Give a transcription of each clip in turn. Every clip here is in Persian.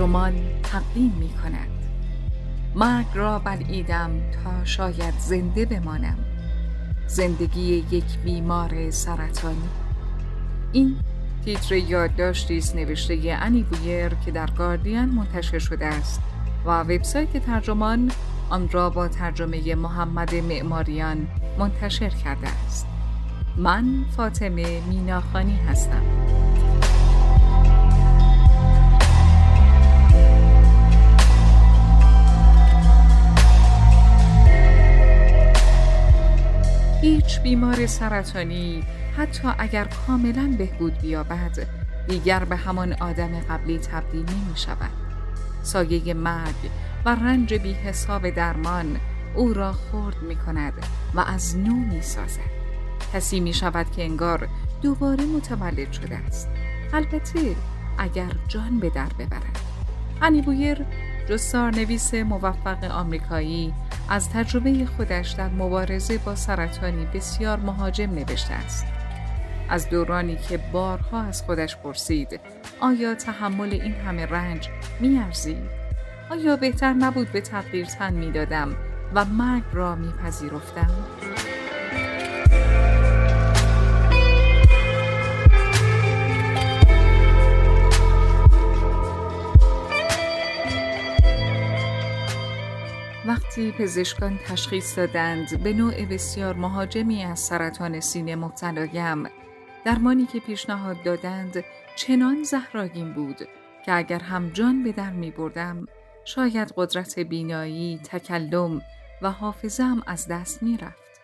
ترجمان تقدیم می کند مرگ را بلعیدم تا شاید زنده بمانم. زندگی یک بیمار سرطانی. این تیتر یادداشتی است نوشته انی بویر که در گاردین منتشر شده است و وبسایت ترجمان آن را با ترجمه محمد معماریان منتشر کرده است. من فاطمه میناخانی هستم. هیچ بیمار سرطانی حتی اگر کاملا بهبود بیابد دیگر به همان آدم قبلی تبدیل نمی شود. سایه مرگ و رنج بی حساب درمان او را خرد می کند و از نو می سازد. کسی می شود که انگار دوباره متولد شده است. البته اگر جان به در ببرد. هنی بویر جستار نویس موفق آمریکایی از تجربه خودش در مبارزه با سرطانی بسیار مهاجم نوشته است. از دورانی که بارها از خودش پرسید آیا تحمل این همه رنج میارزید؟ آیا بهتر نبود به تغییر تن می‌دادم و مرگ را میپذیرفتم؟ وقتی پزشکان تشخیص دادند به نوع بسیار مهاجمی از سرطان سینه مبتلایم درمانی که پیشنهاد دادند چنان زهراگین بود که اگر هم جان به در می بردم شاید قدرت بینایی، تکلم و حافظم از دست می رفت.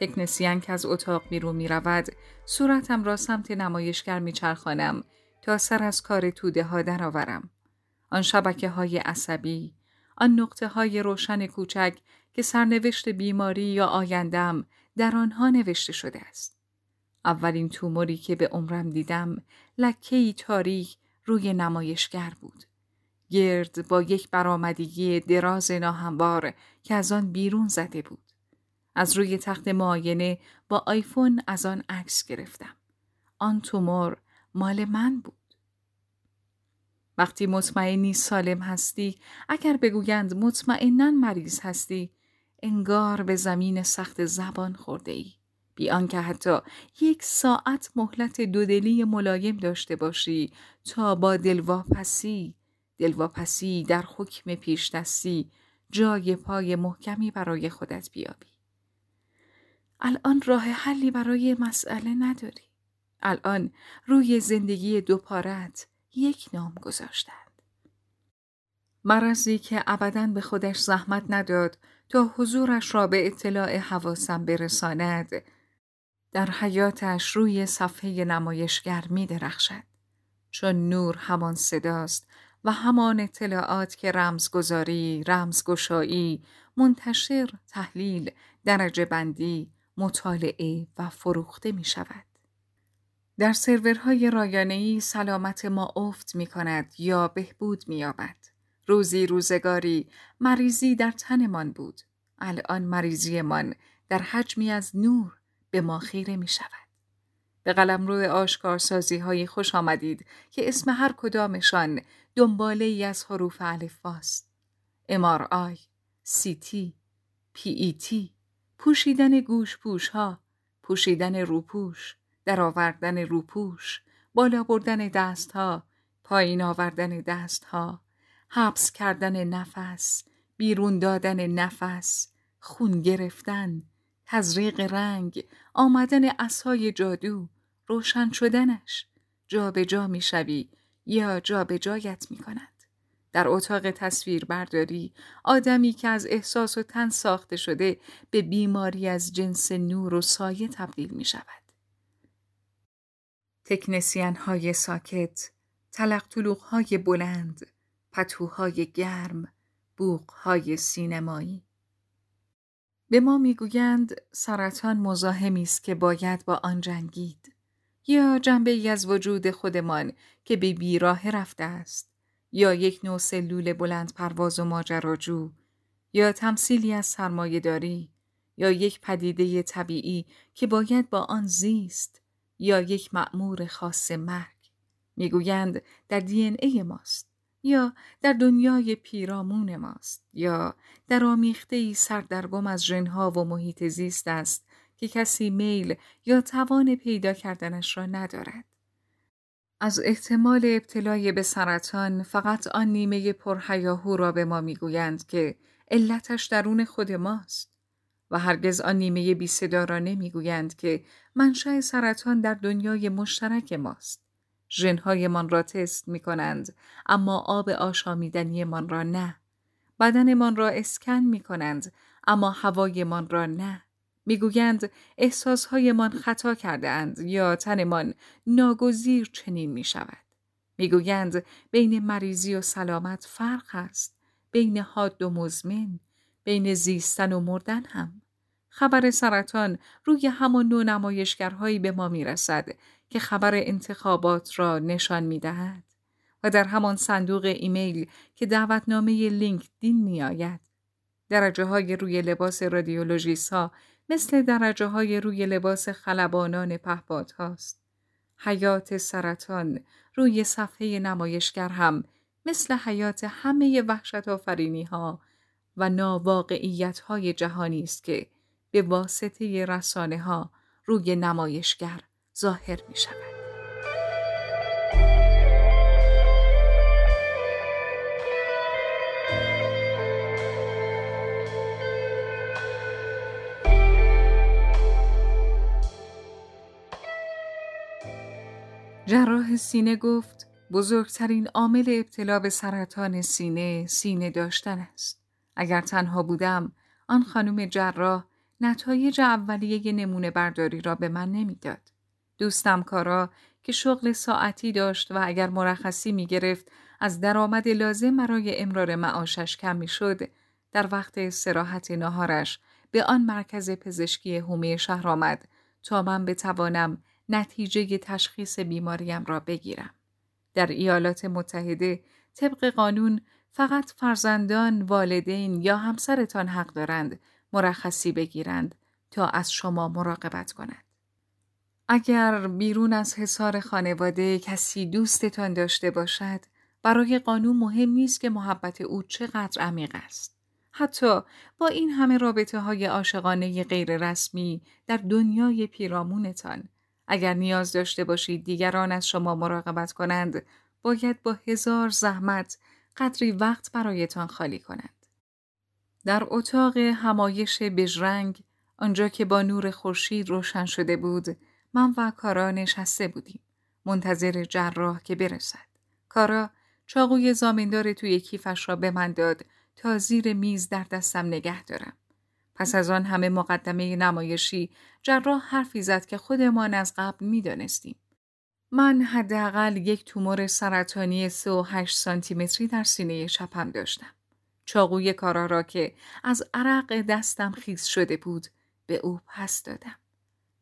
تکنسیان که از اتاق بیرون می رود صورتم را سمت نمایشگر می چرخانم تا سر از کار توده ها درآورم. آن شبکه های عصبی، آن نقطه های روشن کوچک که سرنوشت بیماری یا آیندم در آنها نوشته شده است. اولین توموری که به عمرم دیدم لکهی تاریک روی نمایشگر بود. گرد با یک برآمدگی دراز ناهموار که از آن بیرون زده بود. از روی تخت معاینه با آیفون از آن عکس گرفتم. آن تومور مال من بود. وقتی مطمئنی سالم هستی اگر بگویند مطمئنا مریض هستی انگار به زمین سخت زبان خورده ای. بیان که حتی یک ساعت مهلت دودلی ملایم داشته باشی تا با دلواپسی دلواپسی در حکم پیش دستی جای پای محکمی برای خودت بیابی. الان راه حلی برای مسئله نداری. الان روی زندگی دوپارت یک نام گذاشتند. مرضی که ابدا به خودش زحمت نداد تا حضورش را به اطلاع حواسم برساند در حیاتش روی صفحه نمایشگر می درخشد. چون نور همان صداست و همان اطلاعات که رمزگذاری، رمزگشایی، منتشر، تحلیل، درجه بندی، مطالعه و فروخته می شود. در سرورهای رایانه‌ای سلامت ما افت می کند یا بهبود می یابد. روزی روزگاری مریضی در تنمان بود. الان مریضیمان در حجمی از نور به ما خیره می شود. به قلم روی آشکارسازی های خوش آمدید که اسم هر کدامشان دنباله ای از حروف الفاست. MRI، CT، PET، پوشیدن گوش پوش ها، پوشیدن روپوش، در آوردن روپوش، بالا بردن دست ها، پایین آوردن دست ها، حبس کردن نفس، بیرون دادن نفس، خون گرفتن، تزریق رنگ، آمدن اسای جادو، روشن شدنش، جا به جا می شوی یا جا به جایت می کند. در اتاق تصویر برداری آدمی که از احساس و تن ساخته شده به بیماری از جنس نور و سایه تبدیل می شود. تکنسین های ساکت، تلق های بلند، پتوهای گرم، بوق های سینمایی. به ما می‌گویند سرطان مزاحمی است که باید با آن جنگید. یا جنبه ای از وجود خودمان که به بیراه رفته است. یا یک نوع سلول بلند پرواز و ماجراجو. یا تمثیلی از سرمایهداری. یا یک پدیده طبیعی که باید با آن زیست. یا یک معمور خاص مرگ می‌گویند در دی ای ماست یا در دنیای پیرامون ماست یا در آمیخته ای سردرگم از ژنها و محیط زیست است که کسی میل یا توان پیدا کردنش را ندارد. از احتمال ابتلای به سرطان فقط آن نیمه پرهیاهو را به ما می‌گویند که علتش درون خود ماست و هرگز آن نیمه بی صدا را نمی‌گویند که منشأ سرطان در دنیای مشترک ماست. ژنهایمان را تست می کنند اما آب آشامیدنیمان را نه. بدنمان را اسکن می کنند اما هوایمان را نه. می‌گویند احساسهایمان خطا کرده اند یا تنمان ناگزیر چنین می شود. می‌گویند بین مریضی و سلامت فرق است. بین حاد و مزمن. بین زیستن و مردن هم. خبر سرطان روی همان نوع نمایشگرهایی به ما می رسد که خبر انتخابات را نشان می دهد و در همان صندوق ایمیل که دعوتنامه لینکدین می آید. درجه های روی لباس رادیولوژیست ها مثل درجه های روی لباس خلبانان پهپاد هاست. حیات سرطان روی صفحه نمایشگر هم مثل حیات همه وحشت آفرینی ها و ناواقعیت های جهانی است که به واسطه رسانه ها روی نمایشگر ظاهر می شود. جراح سینه گفت بزرگترین عامل ابتلا به سرطان سینه سینه داشتن است. اگر تنها بودم آن خانم جراح نتایج اولیه نمونه برداری را به من نمی‌داد. دوستم کارا که شغل ساعتی داشت و اگر مرخصی می گرفت از درآمد لازم برای امرار معاشش کم می شد در وقت استراحت ناهارش به آن مرکز پزشکی هومه شهر آمد تا من بتوانم نتیجه تشخیص بیماریم را بگیرم. در ایالات متحده طبق قانون فقط فرزندان، والدین یا همسرتان حق دارند مرخصی بگیرند تا از شما مراقبت کند. اگر بیرون از حصار خانواده کسی دوستتان داشته باشد، برای قانون مهم نیست که محبت او چقدر عمیق است. حتی با این همه رابطه های عاشقانه غیر رسمی در دنیای پیرامونتان، اگر نیاز داشته باشید دیگران از شما مراقبت کنند، باید با هزار زحمت قدری وقت برایتان خالی کنند. در اتاق همایش بژرنگ آنجا که با نور خورشید روشن شده بود من و کارا نشسته بودیم. منتظر جراح که برسد. کارا چاقوی زامندار توی کیفش را به من داد تا زیر میز در دستم نگه دارم. پس از آن همه مقدمه نمایشی جراح حرفی زد که خودمان از قبل می‌دانستیم. من حداقل یک تومور سرطانی 38 سانتی متری در سینه چپم داشتم چاقوی کارا را که از عرق دستم خیز شده بود به او پس دادم.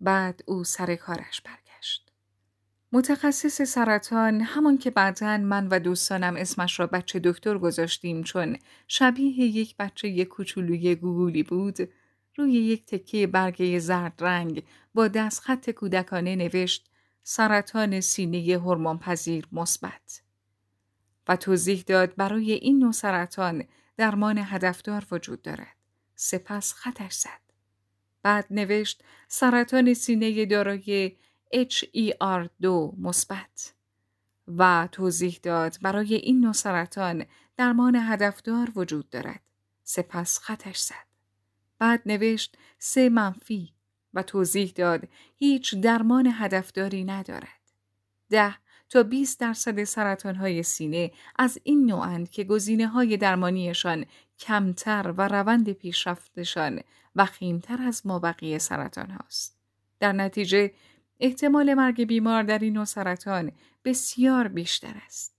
بعد او سر کارش برگشت. متخصص سرطان همان که بعدا من و دوستانم اسمش را بچه دکتر گذاشتیم چون شبیه یک بچه یک کوچولوی گوگولی بود روی یک تکه برگه زرد رنگ با دستخط کودکانه نوشت سرطان سینه هورمون پذیر مثبت و توضیح داد برای این نوع سرطان درمان هدفدار وجود دارد. سپس خطش زد. بعد نوشت سرطان سینه دارای HER2 مثبت و توضیح داد برای این نوع سرطان درمان هدفدار وجود دارد. سپس خطش زد. بعد نوشت سه منفی و توضیح داد هیچ درمان هدفداری ندارد. ده تا 20 درصد سرطان های سینه از این نوعند که گزینه های درمانیشان کمتر و روند پیشرفتشان وخیمتر از مابقی سرطان هاست. در نتیجه احتمال مرگ بیمار در این نوع سرطان بسیار بیشتر است.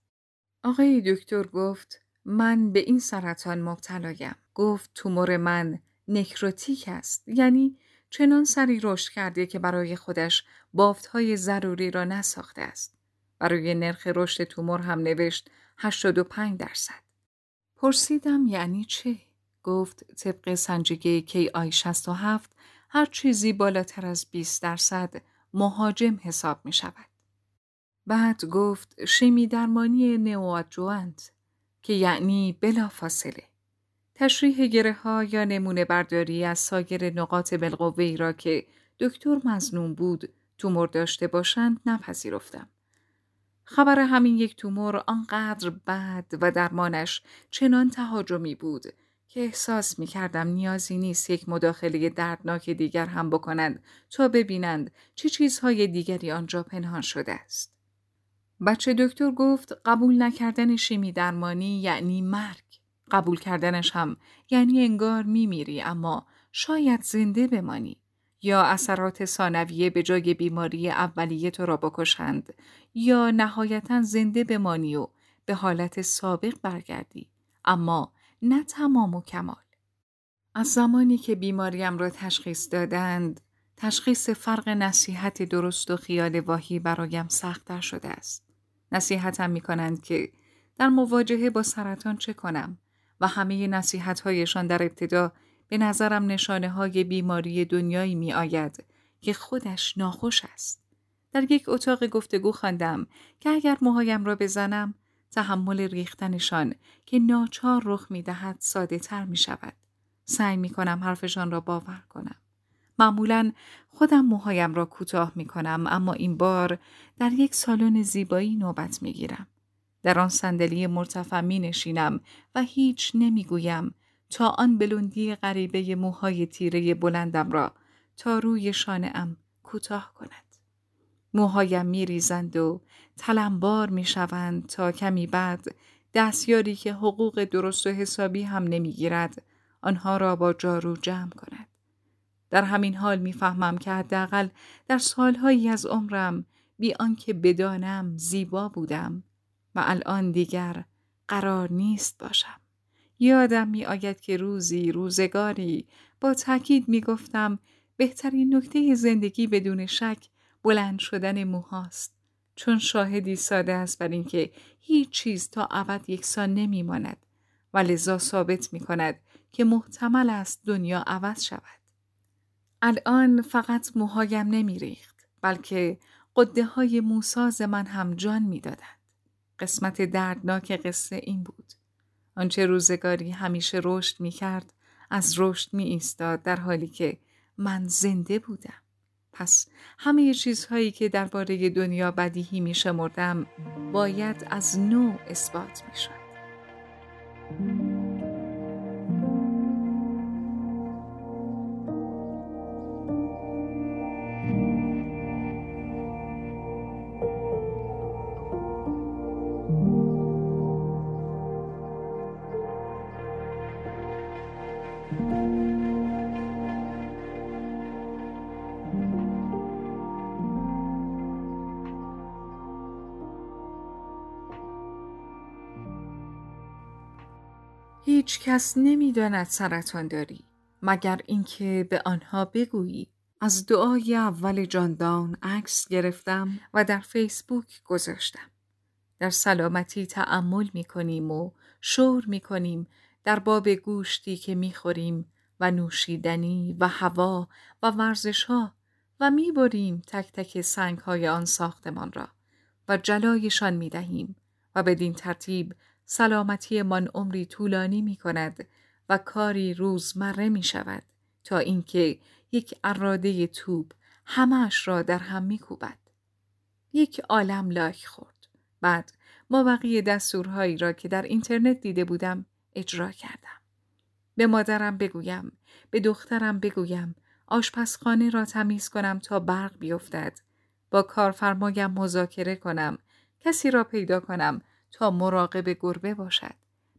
آقای دکتر گفت من به این سرطان مبتلایم. گفت تومور من نکروتیک است یعنی چنان سری رشد کرده که برای خودش بافت های ضروری را نساخته است. برای نرخ رشد تومور هم نوشت 85 درصد. پرسیدم یعنی چه؟ گفت طبق سنجیگه کی آی 67 هر چیزی بالاتر از 20 درصد مهاجم حساب می شود. بعد گفت شیمی درمانی نوادجوانت که یعنی بلا فاصله. تشریح گره ها یا نمونه برداری از سایر نقاط بالقوه را که دکتر مزنون بود تومور داشته باشند نپذیرفتم. خبر همین یک تومور آنقدر بد و درمانش چنان تهاجمی بود که احساس می کردم نیازی نیست یک مداخله دردناک دیگر هم بکنند تا ببینند چه چیزهای دیگری آنجا پنهان شده است. بچه دکتر گفت قبول نکردن شیمی درمانی یعنی مرگ. قبول کردنش هم. یعنی انگار میمیری اما شاید زنده بمانی. یا اثرات ثانویه به جای بیماری اولیه تو را بکشند. یا نهایتا زنده بمانی و به حالت سابق برگردی. اما نه تمام و کمال. از زمانی که بیماریم را تشخیص دادند تشخیص فرق نصیحت درست و خیال واهی برایم سختتر شده است. نصیحتم می کنند که در مواجهه با سرطان چه کنم؟ و همه نصیحت هایشان در ابتدا به نظرم نشانه های بیماری دنیایی می آید که خودش ناخوش است. در یک اتاق گفتگو خواندم که اگر موهایم را بزنم تحمل ریختنشان که ناچار رخ می دهد ساده تر می شود. سعی می کنم حرفشان را باور کنم. معمولا خودم موهایم را کوتاه می کنم اما این بار در یک سالن زیبایی نوبت می گیرم. در آن صندلی مرتفع می نشینم و هیچ نمی گویم تا آن بلندی غریبه موهای تیره بلندم را تا روی ام کوتاه کند. موهایم می ریزند و تلمبار می شوند تا کمی بعد دستیاری که حقوق درست و حسابی هم نمی گیرد آنها را با جارو جمع کند. در همین حال می‌فهمم که حداقل در سالهایی از عمرم بی آنکه بدانم زیبا بودم و الان دیگر قرار نیست باشم. یادم می آید که روزی روزگاری با تاکید می گفتم بهترین نکته زندگی بدون شک بلند شدن موهاست چون شاهدی ساده است بر اینکه هیچ چیز تا ابد یکسان نمی ماند و لذا ثابت می کند که محتمل است دنیا عوض شود. الان فقط موهایم نمی ریخت بلکه قده های موساز من هم جان می دادند. قسمت دردناک قصه این بود. آنچه روزگاری همیشه رشد می کرد از رشد می ایستاد در حالی که من زنده بودم. پس همه چیزهایی که درباره دنیا بدیهی می شمردم باید از نو اثبات می شد. کس نمی‌داند سرطان داری مگر اینکه به آنها بگویی. از دعای اول جاندان عکس گرفتم و در فیسبوک گذاشتم. در سلامتی تعمل می کنیم و شور می کنیم در باب گوشتی که می خوریم و نوشیدنی و هوا و ورزش ها و می بریم تک تک سنگ های آن ساختمان را و جلایشان می دهیم و بدین ترتیب سلامتی من عمری طولانی می کند و کاری روزمره می شود تا اینکه یک اراده توپ همش را در هم می کوبد. یک عالم لایک خورد. بعد ما بقیه دستورهایی را که در اینترنت دیده بودم اجرا کردم. به مادرم بگویم، به دخترم بگویم، آشپزخانه را تمیز کنم تا برق بیفتد. با کارفرمایم مذاکره کنم، کسی را پیدا کنم تا مراقب گربه باشد.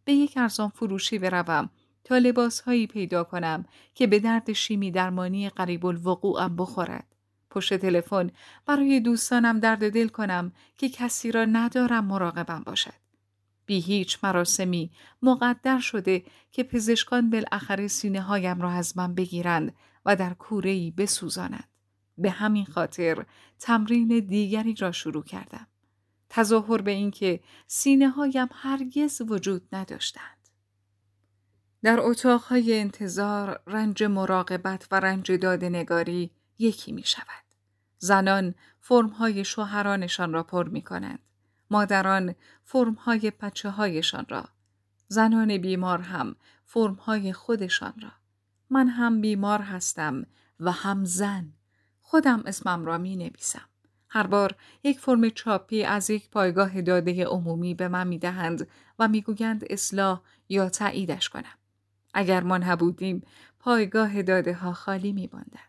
به یک ارزان فروشی بروم تا لباسهایی پیدا کنم که به درد شیمی درمانی قریب الوقوعم بخورد. پشت تلفن برای دوستانم درد دل کنم که کسی را ندارم مراقبم باشد. بی هیچ مراسمی مقدر شده که پزشکان بالاخره سینه هایم را از من بگیرند و در کورهی بسوزانند. به همین خاطر تمرین دیگری را شروع کردم. تظاهر به اینکه سینه هایم هرگز وجود نداشتند. در اتاقهای انتظار رنج مراقبت و رنج نگاری یکی می شود. زنان فرمهای شوهرانشان را پر می کنند. مادران فرمهای پچه هایشان را زنان بیمار هم فرمهای خودشان را. من هم بیمار هستم و هم زن. خودم اسمم را می نویسم. هر بار یک فرم چاپی از یک پایگاه داده عمومی به من می دهند و می گویند اصلاح یا تاییدش کنم. اگر ما نبودیم پایگاه داده ها خالی می باندن.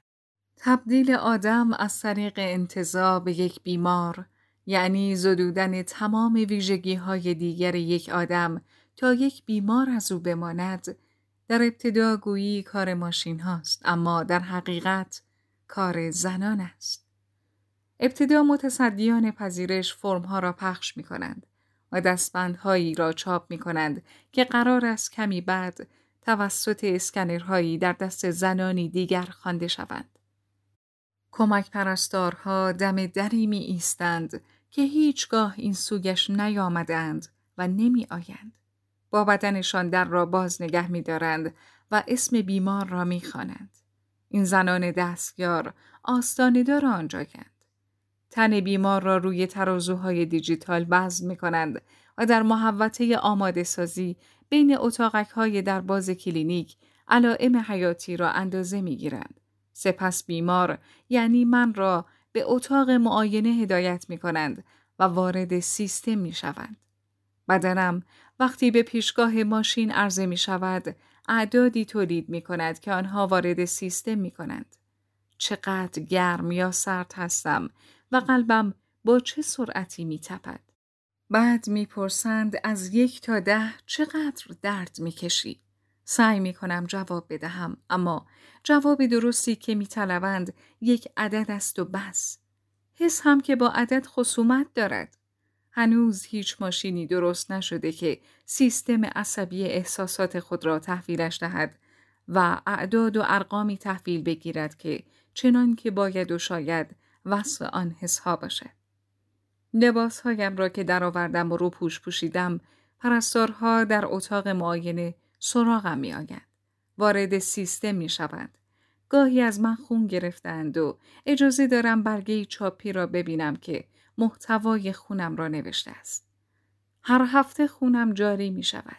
تبدیل آدم از طریق انتظار به یک بیمار یعنی زدودن تمام ویژگی های دیگر یک آدم تا یک بیمار از او بماند در ابتدا گویی کار ماشین هاست اما در حقیقت کار زنان است. ابتدا متصدیان پذیرش فرمها را پخش می کنند و دستبندهایی را چاپ می کنند که قرار است کمی بعد توسط اسکنرهایی در دست زنانی دیگر خوانده شوند. کمک پرستارها دم دری می ایستند که هیچگاه این سوگش نیامدند و نمی آیند. با بدنشان در را باز نگه می دارند و اسم بیمار را می خوانند. این زنان دستیار آستاندار آنجایند. تن بیمار را روی ترازوهای دیجیتال وزن می کنند و در محوطه آماده سازی بین اتاقک های در باز کلینیک علائم حیاتی را اندازه می گیرند. سپس بیمار یعنی من را به اتاق معاینه هدایت می کنند و وارد سیستم می شوند. بدنم وقتی به پیشگاه ماشین عرضه می شود اعدادی تولید می کند که آنها وارد سیستم می کنند. چقدر گرم یا سرد هستم و قلبم با چه سرعتی می تپد. بعد می‌پرسند از یک تا ده چقدر درد می‌کشی؟ سعی می کنم جواب بدهم اما جواب درستی که میطلبند یک عدد است و بس. حس هم که با عدد خصومت دارد. هنوز هیچ ماشینی درست نشده که سیستم عصبی احساسات خود را تحویلش دهد و اعداد و ارقامی تحویل بگیرد که چنان که باید و شاید وصف آن حسها باشد. لباسهایم را که درآوردم و رو پوش پوشیدم پرستارها در اتاق معاینه سراغم می آگند. وارد سیستم می شوند. گاهی از من خون گرفتند و اجازه دارم برگه چاپی را ببینم که محتوای خونم را نوشته است. هر هفته خونم جاری می شود.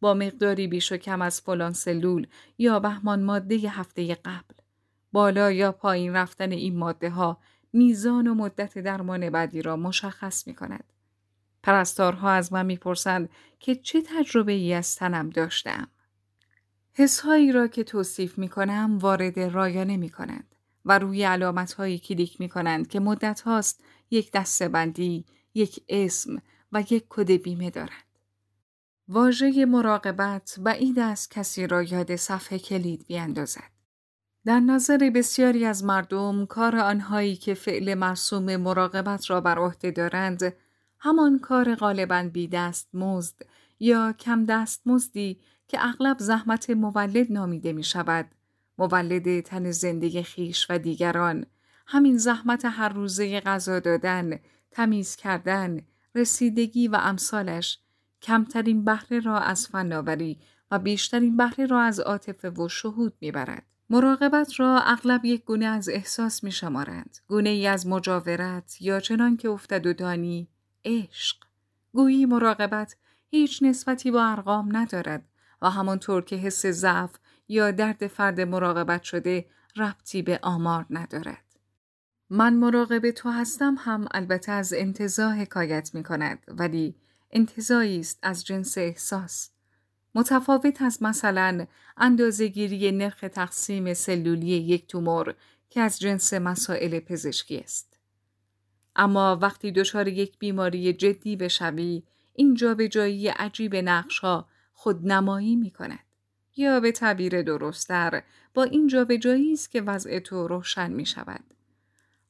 با مقداری بیش و کم از فلان سلول یا بهمان ماده هفته قبل. بالا یا پایین رفتن این ماده ها میزان و مدت درمان بعدی را مشخص می کند. پرستارها از من می‌پرسند که چه تجربه ای از تنم داشتم. حسهایی را که توصیف می کنم وارد رایانه می کنند و روی علامت هایی کلیک می کنند که مدت هاست یک دسته بندی، یک اسم و یک کد بیمه دارند. واژه مراقبت بعید از کسی را یاد صفحه کلید بیاندازد. در نظر بسیاری از مردم کار آنهایی که فعل مرسوم مراقبت را بر عهده دارند همان کار غالبا بی دست مزد یا کم دست مزدی که اغلب زحمت مولد نامیده می شود مولد تن زندگی خیش و دیگران. همین زحمت هر روزه غذا دادن تمیز کردن رسیدگی و امثالش کمترین بهره را از فناوری و بیشترین بهره را از عاطفه و شهود می‌برد. مراقبت را اغلب یک گونه از احساس می شمارند. گونه ای از مجاورت یا چنان که افتد و دانی عشق. گویی مراقبت هیچ نسبتی با ارقام ندارد و همانطور که حس ضعف یا درد فرد مراقبت شده ربطی به آمار ندارد. من مراقب تو هستم هم البته از انتظاه حکایت می کند ولی انتظایی است از جنس احساس. متفاوت از مثلا اندازهگیری نرخ تقسیم سلولی یک تومور که از جنس مسائل پزشکی است. اما وقتی دچار یک بیماری جدی بشوی این جابجایی عجیب نقشها خودنمایی می کند. یا به تعبیر درستتر با این جابجایی است که وضع تو روشن می شود.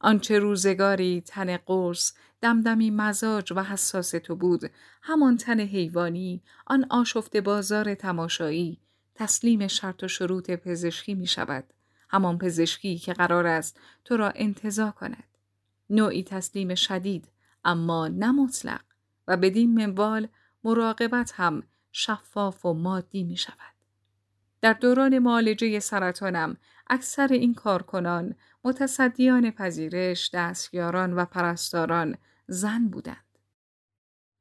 آنچه روزگاری تن قرص دمدمی مزاج و حساس تو بود. همان تن حیوانی آن آشفت بازار تماشایی. تسلیم شرط و شروط پزشکی می شود. همان پزشکی که قرار است تو را انتظا کند. نوعی تسلیم شدید اما نه مطلق و بدین منوال مراقبت هم شفاف و مادی می شود. در دوران معالجه سرطانم اکثر این کارکنان متصدیان پذیرش، دستیاران و پرستاران زن بودند.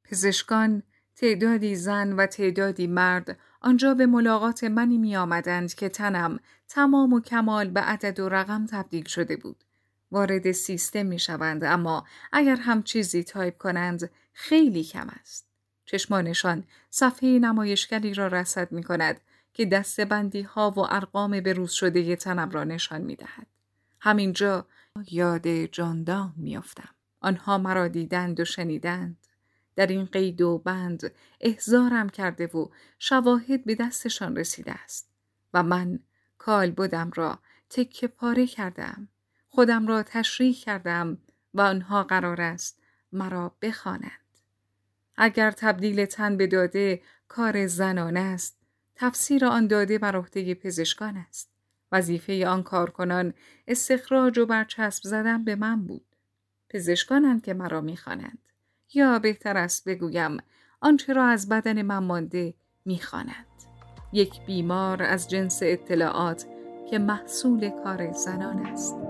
پزشکان تعدادی زن و تعدادی مرد آنجا به ملاقات منی می آمدند که تنم تمام و کمال به عدد و رقم تبدیل شده بود. وارد سیستم می شوند اما اگر هم چیزی تایپ کنند خیلی کم است. چشمانشان صفحه نمایشگری را رسد می کند که دستبندی ها و ارقام بروز شده تنم را نشان می دهد. همینجا یاد جاندان می افتم. آنها مرا دیدند و شنیدند. در این قید و بند احزارم کرده و شواهد به دستشان رسیده است و من کال بودم را تکه پاره کردم خودم را تشریح کردم و آنها قرار است مرا بخوانند اگر تبدیل تن به داده کار زنان است تفسیر آن داده بر عهده پزشکان است وظیفه آن کارکنان استخراج و برچسب زدن به من بود. پزشکانند که مرا می‌خوانند. یا بهتر است بگویم آنچه را از بدن من مانده می‌خواند یک بیمار از جنس اطلاعات که محصول کار زنان است.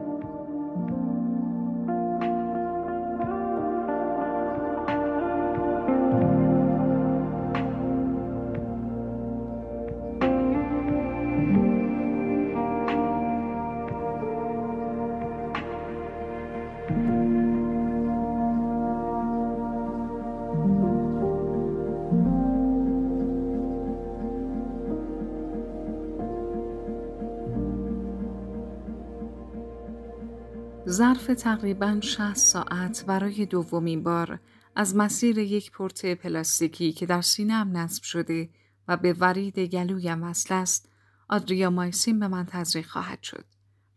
ظرف تقریبا 60 ساعت برای دومین بار از مسیر یک پرت پلاستیکی که در سینم نصب شده و به ورید گلویم وصل است آدریا مایسین به من تزریق خواهد شد.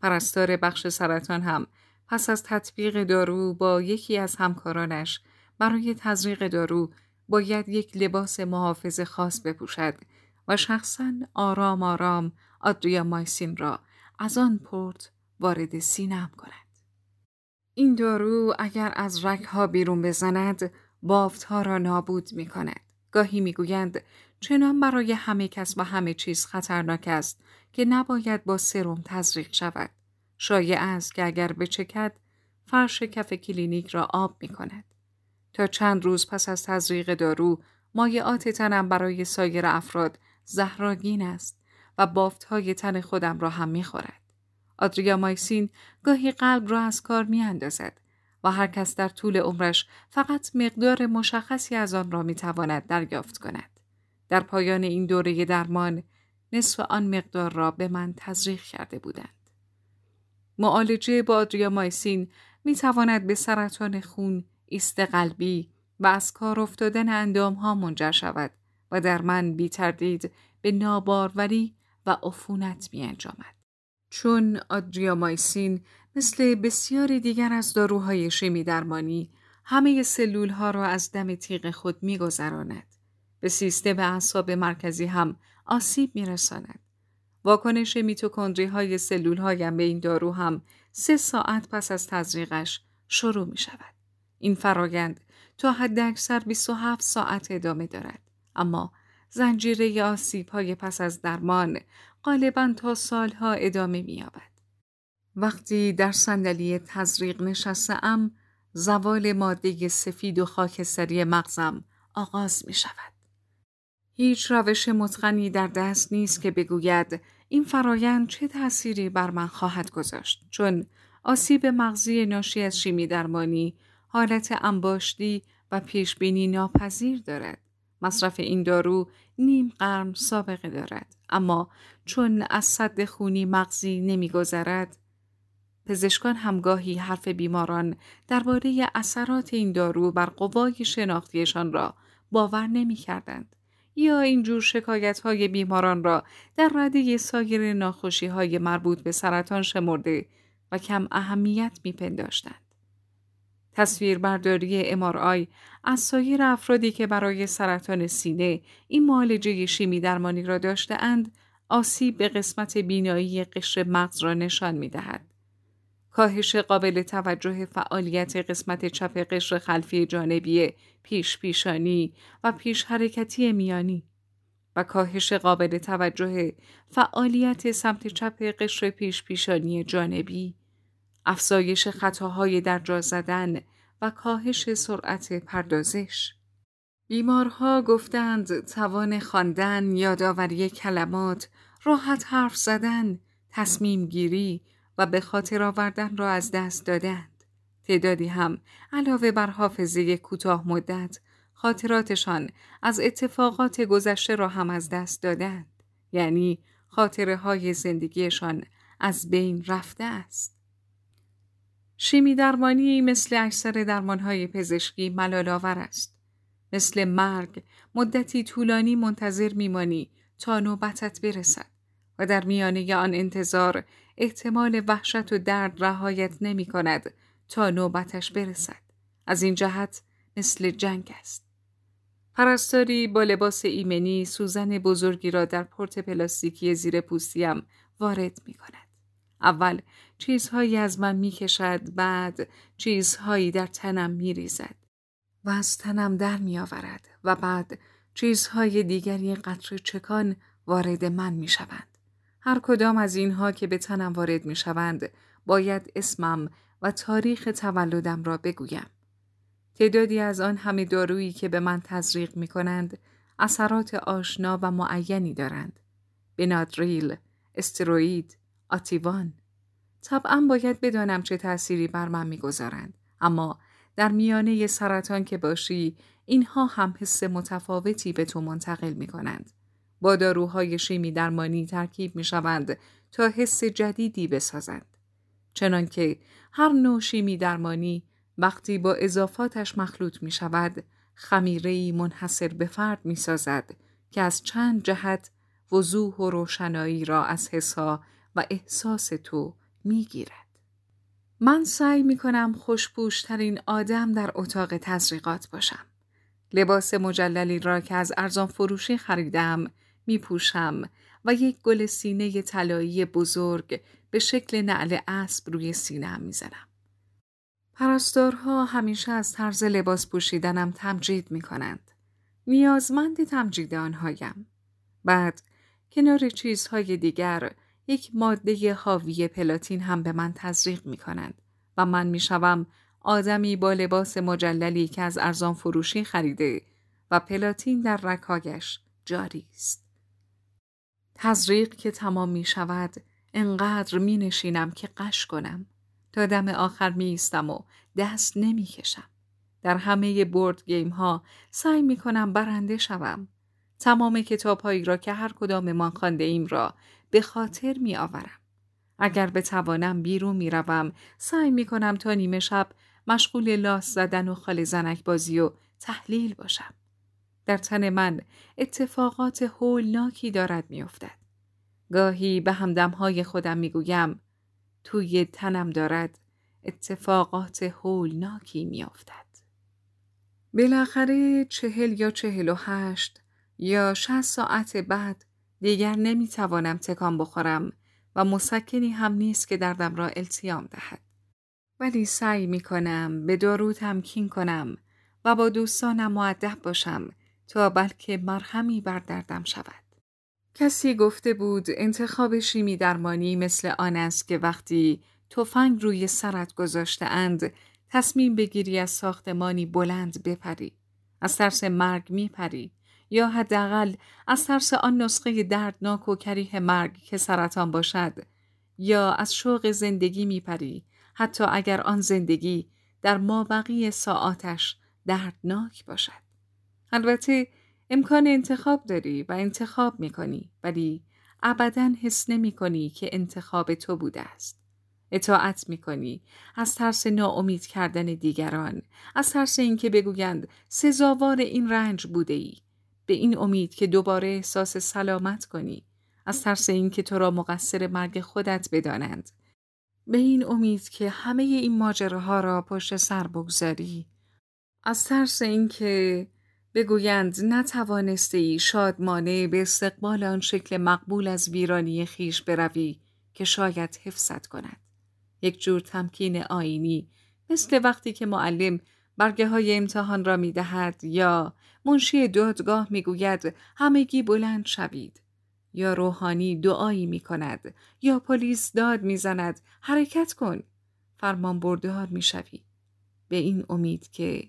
پرستار بخش سرطان هم پس از تطبیق دارو با یکی از همکارانش برای تزریق دارو باید یک لباس محافظ خاص بپوشد و شخصا آرام آرام آدریامایسین را از آن پورت وارد سینه‌م کند. این دارو اگر از ها بیرون بزند بافت ها را نابود می کند. گاهی می گویند چنان برای همه کس و همه چیز خطرناک است که نباید با سرم تزریق شود. شایع است که اگر بچکد فرش کف کلینیک را آب می کند. تا چند روز پس از تزریق دارو مایعات تنم برای سایر افراد زهراگین است و بافت های تن خودم را هم می خورد. آدریا مایسین گاهی قلب را از کار می اندازد و هر کس در طول عمرش فقط مقدار مشخصی از آن را می تواند دریافت کند. در پایان این دوره درمان نصف آن مقدار را به من تزریق کرده بودند. معالجه با آدریا مایسین می تواند به سرطان خون، ایست قلبی و از کار افتادن اندام ها منجر شود و در من بی تردید به ناباروری و عفونت می انجامد. چون آدریامایسین مثل بسیاری دیگر از داروهای شیمی درمانی همه سلول ها را از دم تیغ خود میگذراند. به سیستم اعصاب مرکزی هم آسیب میرساند. واکنش میتوکندری های سلول هایم به این دارو هم سه ساعت پس از تزریقش شروع می شود. این فرایند تا حد اکثر 27 ساعت ادامه دارد. اما زنجیره آسیب های پس از درمان غالبا تا سالها ادامه می‌یابد. وقتی در صندلی تزریق نشستم زوال ماده سفید و خاکستری مغزم آغاز می شود. هیچ روش متقنی در دست نیست که بگوید این فرایند چه تأثیری بر من خواهد گذاشت چون آسیب مغزی ناشی از شیمی درمانی حالت انباشتی و پیشبینی ناپذیر دارد. مصرف این دارو نیم قرن سابقه دارد اما چون از صد خونی مغزی نمیگذرد پزشکان همگاهی حرف بیماران درباره اثرات این دارو بر قوای شناختیشان را باور نمی کردند. یا اینجور شکایت های بیماران را در رده سایر ناخوشی های مربوط به سرطان شمرده و کم اهمیت می پنداشتند. تصویربرداری MRI از سایر افرادی که برای سرطان سینه این معالجه شیمی درمانی را داشته اند آسیب به قسمت بینایی قشر مغز را نشان می دهد. کاهش قابل توجه فعالیت قسمت چپ قشر خلفی جانبی پیش پیشانی و پیش حرکتی میانی و کاهش قابل توجه فعالیت سمت چپ قشر پیش پیشانی جانبی افزایش خطاهای در زدن و کاهش سرعت پردازش بیمارها گفتند توان خواندن، یادآوری کلمات، راحت حرف زدن، تصمیم گیری و به خاطر آوردن را از دست دادند. تعدادی هم علاوه بر حافظه کوتاه مدت خاطراتشان از اتفاقات گذشته را هم از دست دادند. یعنی خاطره های زندگیشان از بین رفته است. شیمی درمانی مثل اکثر درمانهای پزشکی ملالآور است. مثل مرگ مدتی طولانی منتظر میمانی تا نوبتت برسد و در میانه آن انتظار احتمال وحشت و درد رهایت نمی کند تا نوبتش برسد. از این جهت مثل جنگ است. پرستاری با لباس ایمنی سوزن بزرگی را در پورت پلاستیکی زیر پوستیم وارد می کند. اول چیزهایی از من می کشد بعد چیزهایی در تنم می ریزد و از تنم در می آورد و بعد چیزهای دیگری قطر چکان وارد من می شوند. هر کدام از اینها که به تنم وارد می شوند باید اسمم و تاریخ تولدم را بگویم. تعدادی از آن همه دارویی که به من تزریق می کنند اثرات آشنا و معینی دارند. بنادریل، استروید، آتیوان. طبعا باید بدانم چه تأثیری بر من می‌گذارند اما در میانه سرطان که باشی اینها هم حس متفاوتی به تو منتقل می کنند. با داروهای شیمی درمانی ترکیب می شوند تا حس جدیدی بسازند. چنانکه هر نوع شیمی درمانی وقتی با اضافاتش مخلوط می شود خمیره منحصر به فرد می سازد که از چند جهت وضوح و روشنایی را از حسا و احساس تو می گیرد. من سعی می کنم خوشبوشترین آدم در اتاق تزریقات باشم. لباس مجللی را که از ارزان فروشی خریدم می پوشم و یک گل سینه طلایی بزرگ به شکل نعل اسب روی سینه می زنم. پرستارها همیشه از طرز لباس پوشیدنم تمجید می کنند. نیازمند تمجید آنهایم. بعد کنار چیزهای دیگر یک ماده حاوی پلاتین هم به من تزریق می کنند و من می شوم آدمی با لباس مجللی که از ارزان فروشی خریده و پلاتین در رکاگش جاری است. تزریق که تمام می شود انقدر می نشینم که قش کنم. تا دم آخر می ایستم و دست نمی کشم. در همه بورد گیم ها سعی می کنم برنده شوم. تمام کتاب هایی را که هر کدام من خانده ایم را به خاطر می آورم. اگر به توانم بیرون می روم سعی می کنم تا نیمه شب مشغول لاس زدن و خال زنک بازی و تحلیل باشم. در تن من اتفاقات هولناکی دارد میافتد. گاهی به همدمهای خودم می‌گویم توی تنم دارد اتفاقات هولناکی میافتد. بالاخره چهل یا چهل و هشت یا شهست ساعت بعد دیگر نمی‌توانم تکان بخورم و مسکنی هم نیست که دردم را التیام دهد. ولی سعی می کنم به دارو تمکین کنم و با دوستانم معدب باشم تا بلکه مرهمی بر دردم شود. کسی گفته بود انتخاب شیمی درمانی مثل آن است که وقتی تفنگ روی سرت گذاشته اند تصمیم بگیری از ساختمانی بلند بپری. از ترس مرگ میپری یا حداقل از ترس آن نسخه دردناک و کریه مرگ که سرطان باشد یا از شوق زندگی میپری حتی اگر آن زندگی در مابقی ساعاتش دردناک باشد. البته امکان انتخاب داری و انتخاب می کنی ولی ابدا حس نمی کنی که انتخاب تو بوده است. اطاعت می کنی از ترس ناامید کردن دیگران از ترس اینکه بگویند سزاوار این رنج بوده ای به این امید که دوباره احساس سلامت کنی. از ترس اینکه تو را مقصر مرگ خودت بدانند. به این امید که همه این ماجراها را پشت سر بگذاری. از ترس اینکه بگویند نتوانسته ای شادمانه به استقبال آن شکل مقبول از ویرانی خیش بروی که شاید حفظت کند. یک جور تمکین آینی مثل وقتی که معلم برگه های امتحان را می دهد یا منشی دادگاه می گوید همگی بلند شوید. یا روحانی دعایی می کند یا پلیس داد می زند حرکت کن. فرمان بردار می شوی. به این امید که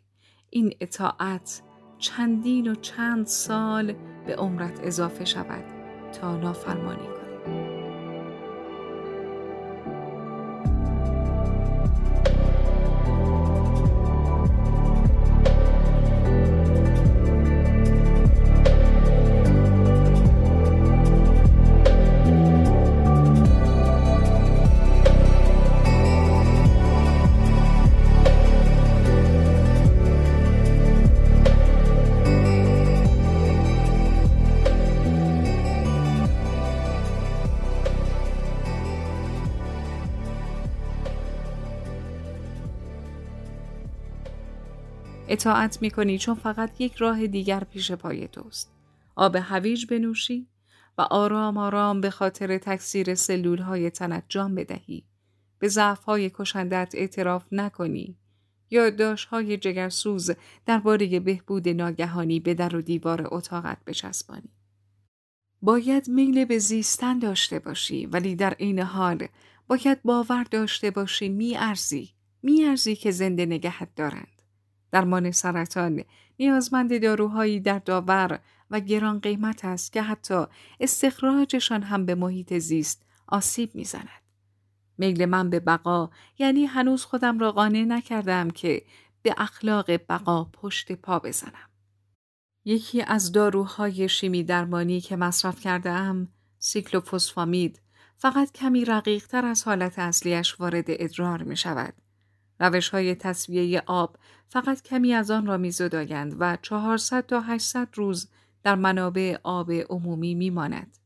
این اطاعت چندین و چند سال به عمرت اضافه شود تا نافرمانی اطاعت می کنی چون فقط یک راه دیگر پیش پای توست. آب هویج بنوشی و آرام آرام به خاطر تکثیر سلول های تنت جان بدهی. به ضعف های کشندت اعتراف نکنی. یا داشت های جگرسوز درباره بهبود ناگهانی به در و دیوار اتاقت بچسبانی. باید میل به زیستن داشته باشی ولی در این حال باید باور داشته باشی می ارزی. می ارزی که زنده نگهت دارند. درمان سرطان نیازمند داروهایی در داور و گران قیمت است که حتی استخراجشان هم به محیط زیست آسیب می‌زند. میل من به بقا یعنی هنوز خودم را قانع نکردم که به اخلاق بقا پشت پا بزنم. یکی از داروهای شیمی درمانی که مصرف کرده ام سیکلوفوسفامید فقط کمی رقیقتر از حالت اصلیش وارد ادرار می شود روش های تصویه آب فقط کمی از آن را می زدایند و 400 تا 800 روز در منابع آب عمومی می ماند.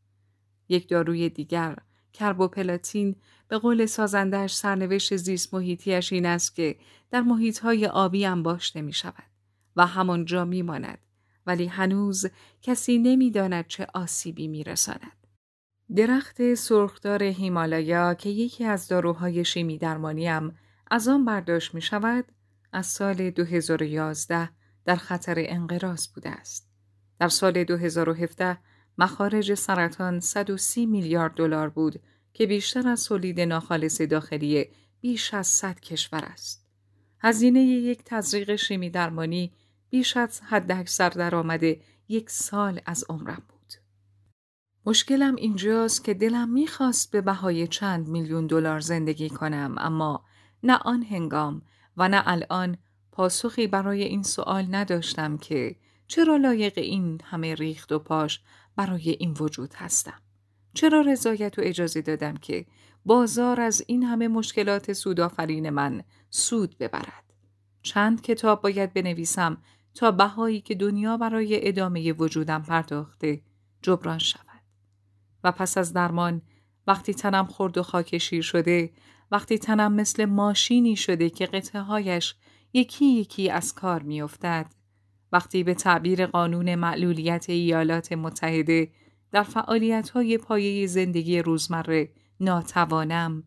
یک داروی دیگر، کربوپلاتین به قول سازندش سرنوشت زیست محیطیش این است که در محیط های آبی انباشته می شود و همانجا می ماند ولی هنوز کسی نمی داند چه آسیبی می رساند. درخت سرخدار هیمالایا که یکی از داروهای شیمی درمانی هم از آن برداشت می شود از سال 2011 در خطر انقراض بوده است. در سال 2017 مخارج سرطان 130 میلیارد دلار بود که بیشتر از تولید ناخالص داخلی بیش از 100 کشور است. هزینه یک تزریق شیمی درمانی بیش از حد اکثر درآمد یک سال از عمرم بود. مشکلم اینجاست که دلم می‌خواست به بهای چند میلیون دلار زندگی کنم اما نه آن هنگام و نه الان پاسخی برای این سوال نداشتم که چرا لایق این همه ریخت و پاش برای این وجود هستم. چرا رضایت و اجازه دادم که بازار از این همه مشکلات سودآفرین من سود ببرد. چند کتاب باید بنویسم تا بهایی که دنیا برای ادامه وجودم پرداخته جبران شود. و پس از درمان وقتی تنم خورد و خاکشیر شده وقتی تنم مثل ماشینی شده که قطعه هایش یکی یکی از کار میافتد. وقتی به تعبیر قانون معلولیت ایالات متحده در فعالیت های پایه زندگی روزمره ناتوانم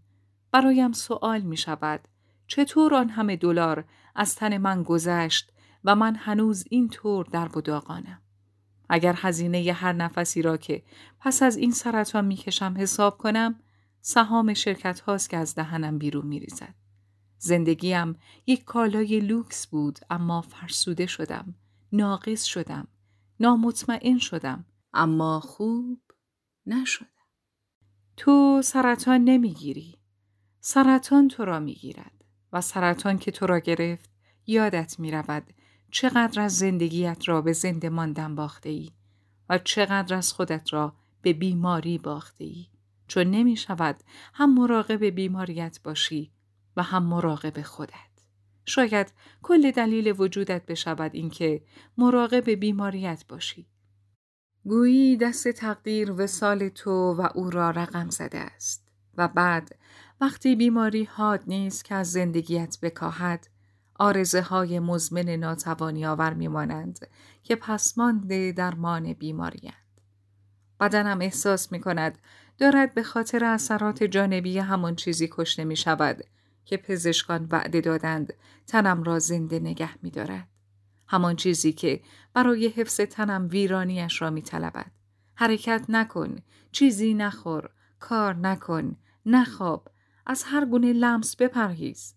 برایم سوال می شود چطور آن همه دلار از تن من گذشت و من هنوز این طور در بداغانم؟ اگر هزینه هر نفسی را که پس از این سرطان می‌کشم حساب کنم سهام شرکت هاست که از دهنم بیرون می ریزد. زندگیم یک کالای لوکس بود اما فرسوده شدم. ناقص شدم. نامطمئن شدم. اما خوب نشدم. تو سرطان نمی‌گیری. سرطان تو را می‌گیرد و سرطان که تو را گرفت یادت می رود چقدر از زندگیت را به زنده ماندن باخته ای و چقدر از خودت را به بیماری باخته ای. چون نمی شود هم مراقب بیماریت باشی و هم مراقب خودت. شاید کل دلیل وجودت بشود اینکه مراقب بیماریت باشی. گویی دست تقدیر و سال تو و او را رقم زده است و بعد وقتی بیماری حاد نیست که از زندگیت بکاهد آرزه های مزمن ناتوانی آور میمانند که پسمانده درمان بیماریند. بدنم احساس می کند دارد به خاطر اثرات جانبی همان چیزی کشته می شود که پزشکان وعده دادند تنم را زنده نگه می دارد. همان چیزی که برای حفظ تنم ویرانیش را می طلبد. حرکت نکن، چیزی نخور، کار نکن، نخواب، از هر گونه لمس بپرهیز.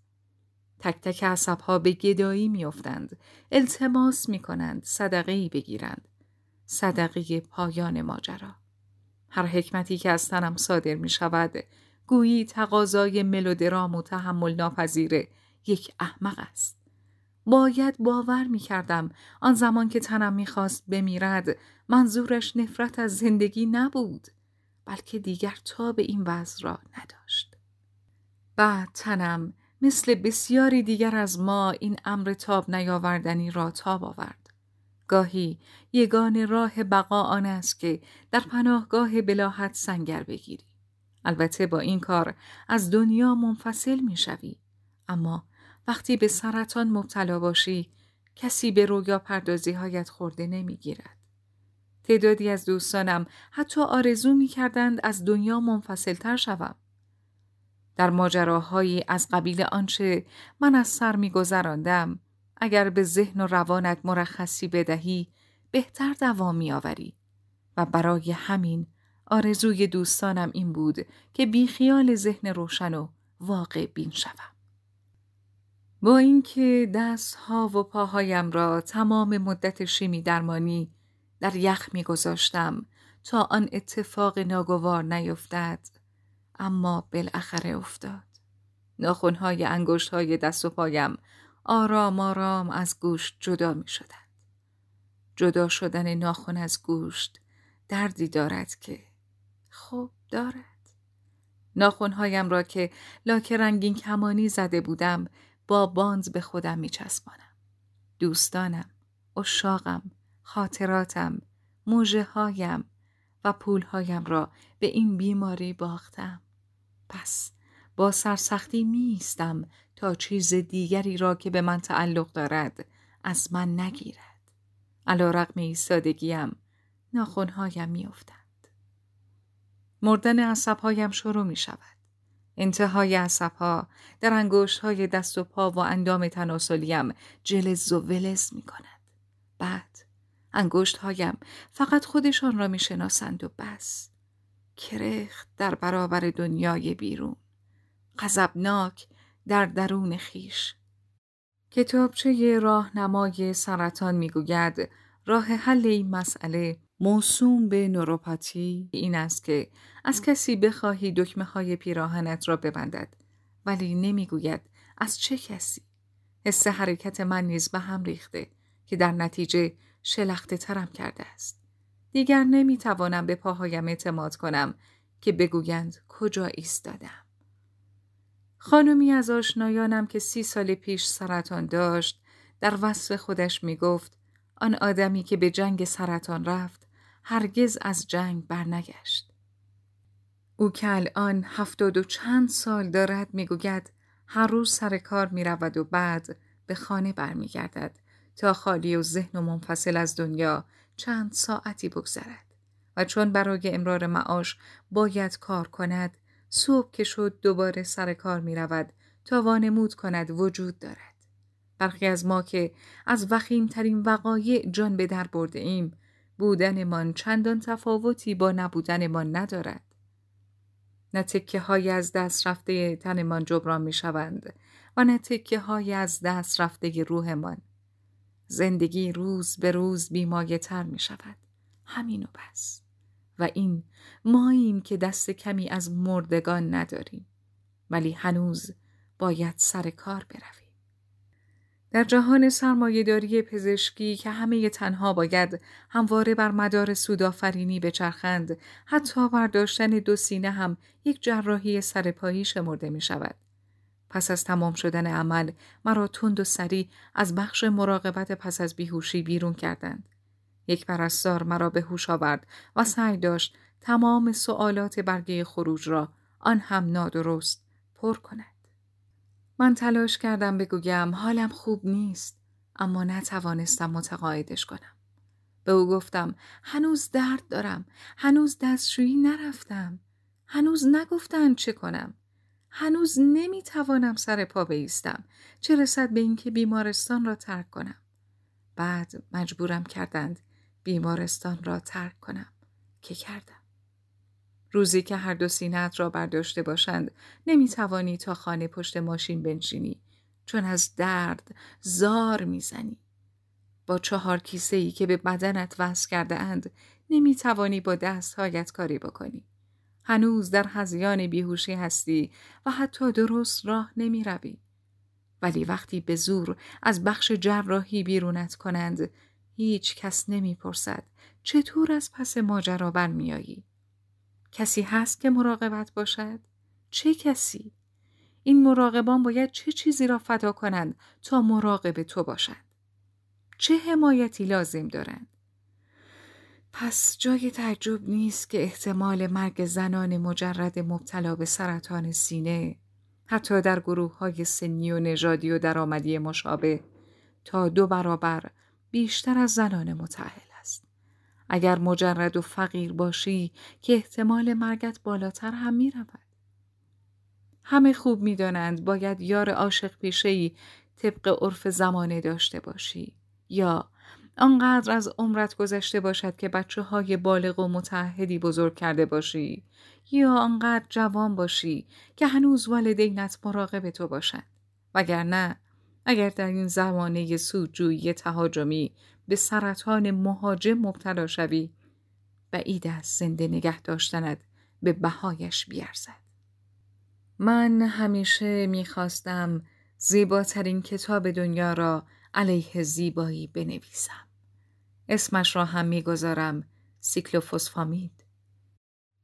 تک تک عصبها به گدایی میافتند التماس می کنند صدقه بگیرند صدقه پایان ماجرا هر حکمتی که از تنم صادر می شود گویی تقاضای ملودرام و تحمل ناپذیر یک احمق است. باید باور می کردم آن زمان که تنم می‌خواست بمیرد منظورش نفرت از زندگی نبود بلکه دیگر تا به این وضع را نداشت. بعد تنم مثل بسیاری دیگر از ما این امر تاب نیاوردنی را تاب آورد. گاهی یگان راه بقا آن است که در پناهگاه بلاحت سنگر بگیری البته با این کار از دنیا منفصل می شوی. اما وقتی به سرطان مبتلا باشی کسی به رویا پردازی هایت خورده نمی گیرد. تعدادی از دوستانم حتی آرزو می کردند از دنیا منفصل تر شوم. در ماجراهایی از قبیل آنچه من از سر می گذراندم اگر به ذهن و روانت مرخصی بدهی بهتر دوام می آوری و برای همین آرزوی دوستانم این بود که بیخیال ذهن روشن و واقع بین شوم. با اینکه دستها و پاهایم را تمام مدت شیمی درمانی در یخ میگذاشتم تا آن اتفاق ناگوار نیفتد اما بالاخره افتاد ناخونهای انگشتهای دست و پایم آرام آرام از گوشت جدا می شدند. جدا شدن ناخون از گوشت دردی دارد که خوب دارد. ناخونهایم را که لاک رنگین کمانی زده بودم با باند به خودم می چسبانم. دوستانم، اشاقم، خاطراتم، موجه هایم و پولهایم را به این بیماری باختم. پس با سرسختی میستم تا چیز دیگری را که به من تعلق دارد از من نگیرد. علا رقم ایستادگیم ناخونهایم میافتند. مردن عصبهایم شروع می شود. انتهای عصبها در انگوشت های دست و پا و اندام تناسلیم جلز و ولز می کند. بعد انگشت هایم فقط خودشان را می شناسند و بس. کرخت در برابر دنیای بیرون. غضبناک در درون خیش. کتابچه راهنمای سرطان می‌گوید راه حل این مسئله موسوم به نوروپاتی این است که از کسی بخواهی دکمه های پیراهنت را ببندد ولی نمی‌گوید از چه کسی. حس حرکت من نیز به هم ریخته که در نتیجه شلخته ترم کرده است. دیگر نمی‌توانم به پاهایم اعتماد کنم که بگویند کجا ایستادم. خانمی از آشنایانم که سی سال پیش سرطان داشت در وصف خودش می گفت آن آدمی که به جنگ سرطان رفت هرگز از جنگ برنگشت. او که الان هفتاد و چند سال دارد می‌گوید هر روز سر کار می رود و بعد به خانه برمیگردد تا خالی و ذهن و منفصل از دنیا چند ساعتی بگذرد و چون برای امرار معاش باید کار کند صبح که شد دوباره سر کار می رود تا وانمود کند وجود دارد. برخی از ما که از وخیمترین وقایع جان به در برده ایم بودنمان چندان تفاوتی با نبودنمان ندارد. نه تکه های از دست رفته تنمان جبران می شوند و نه تکه های از دست رفته روحمان. زندگی روز به روز بیمایه تر می شود. همین و بس. و این ماییم که دست کمی از مردگان نداریم. ولی هنوز باید سر کار برویم. در جهان سرمایهداری پزشکی که همه تنها باید همواره بر مدار سودآفرینی بچرخند حتی برداشتن دو سینه هم یک جراحی سرپایی شمرده می شود. پس از تمام شدن عمل مرا تند و سریع از بخش مراقبت پس از بیهوشی بیرون کردند. یک پرستار مرا به هوش آورد و سعی داشت تمام سوالات برگه خروج را آن هم نادرست پر کند. من تلاش کردم بگویم حالم خوب نیست اما نتوانستم متقاعدش کنم. به او گفتم هنوز درد دارم هنوز دستشویی نرفتم هنوز نگفتن چه کنم هنوز نمی‌توانم سر پا بیستم چه رسد به اینکه بیمارستان را ترک کنم بعد مجبورم کردند بیمارستان را ترک کنم که کردم روزی که هر دو سینت را برداشته باشند نمی توانی تا خانه پشت ماشین بنشینی چون از درد زار می‌زنی با چهار کیسه ای که به بدنت وصل کرده اند نمی توانی با دستهایت کاری بکنی. هنوز در هزیان بیهوشی هستی و حتی درست راه نمی روی. ولی وقتی به زور از بخش جراحی بیرونت کنند هیچ کس نمی پرسد چطور از پس ماجرا برمیایی؟ کسی هست که مراقبت باشد؟ چه کسی؟ این مراقبان باید چه چیزی را فدا کنند تا مراقب تو باشند؟ چه حمایتی لازم دارند؟ پس جای تعجب نیست که احتمال مرگ زنان مجرد مبتلا به سرطان سینه حتی در گروه های سنی و نژادی و درآمدی مشابه تا دو برابر بیشتر از زنان متعهل است. اگر مجرد و فقیر باشی که احتمال مرگت بالاتر هم می رود. همه خوب می دانند باید یار عاشق پیشهی طبق عرف زمانه داشته باشی یا آنقدر از عمرت گذشته باشد که بچه های بالغ و متحدی بزرگ کرده باشی یا آنقدر جوان باشی که هنوز والدینت مراقب تو باشند وگرنه اگر در این زمانه سودجویی تهاجمی به سرطان مهاجم مبتلا شوی بعید از زنده نگه داشتند به بهایش بیارزد. من همیشه می‌خواستم زیباترین کتاب دنیا را علیه زیبایی بنویسم. اسمش را هم می‌گذارم سیکلوفوسفامید.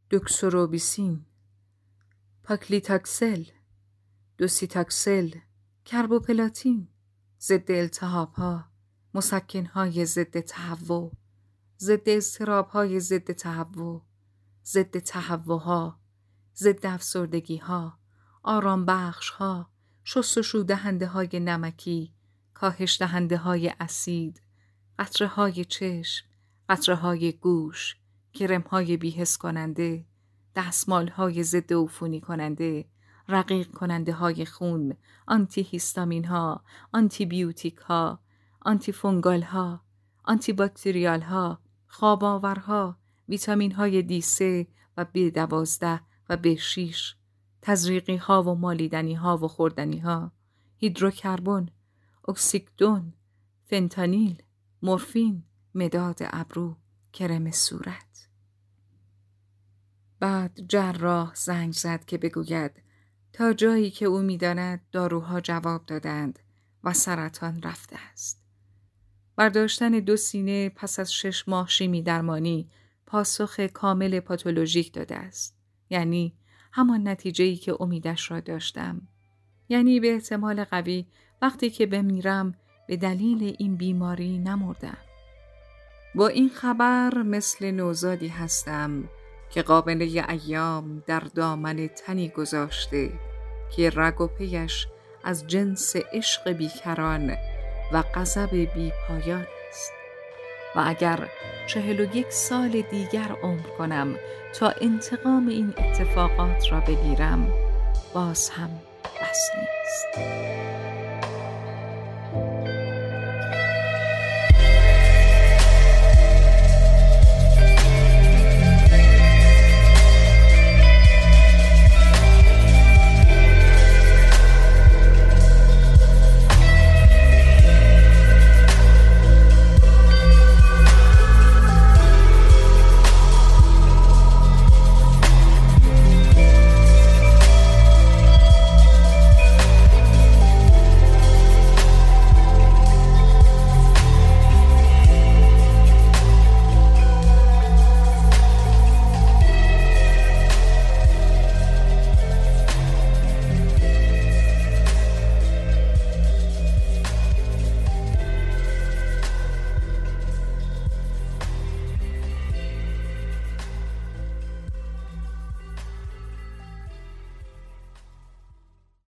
دوکسوروبیسین. پاکلیتاکسل. دوسیتاکسل. کربوپلاتین ضد التهاب ها مسکن های ضد تهوع ضد اضطراب های ضد تهوع ضد تهوع ها ضد افسردگی ها آرام بخش ها شستشو دهنده های نمکی کاهش دهنده های اسید قطره های چشم قطره های گوش کرم های بیهس کننده دستمال های ضد عفونی کننده رقیق کننده های خون آنتی هیستامین ها آنتی بیوتیک ها antifungal ها antibacterial ها خواب ها ویتامین های دی و بی دوازده و بی شیش تزریقی ها و مالیدنی ها و خوردنی ها هیدروکربن اکسیکدون فنتانیل مورفین مداد ابرو کرم صورت. بعد جراح زنگ زد که بگوید تا جایی که او می‌داند داروها جواب دادند و سرطان رفته است. برداشتن دو سینه پس از شش ماه شیمی درمانی پاسخ کامل پاتولوژیک داده است. یعنی همان نتیجه‌ای که امیدش را داشتم. یعنی به احتمال قوی وقتی که بمیرم به دلیل این بیماری نمردم. با این خبر مثل نوزادی هستم که قابله ایام در دامن تنی گذاشته که رگ و پیش از جنس عشق بیکران و غضب بیپایان است. و اگر چهل و یک سال دیگر عمر کنم تا انتقام این اتفاقات را بگیرم باز هم بس نیست.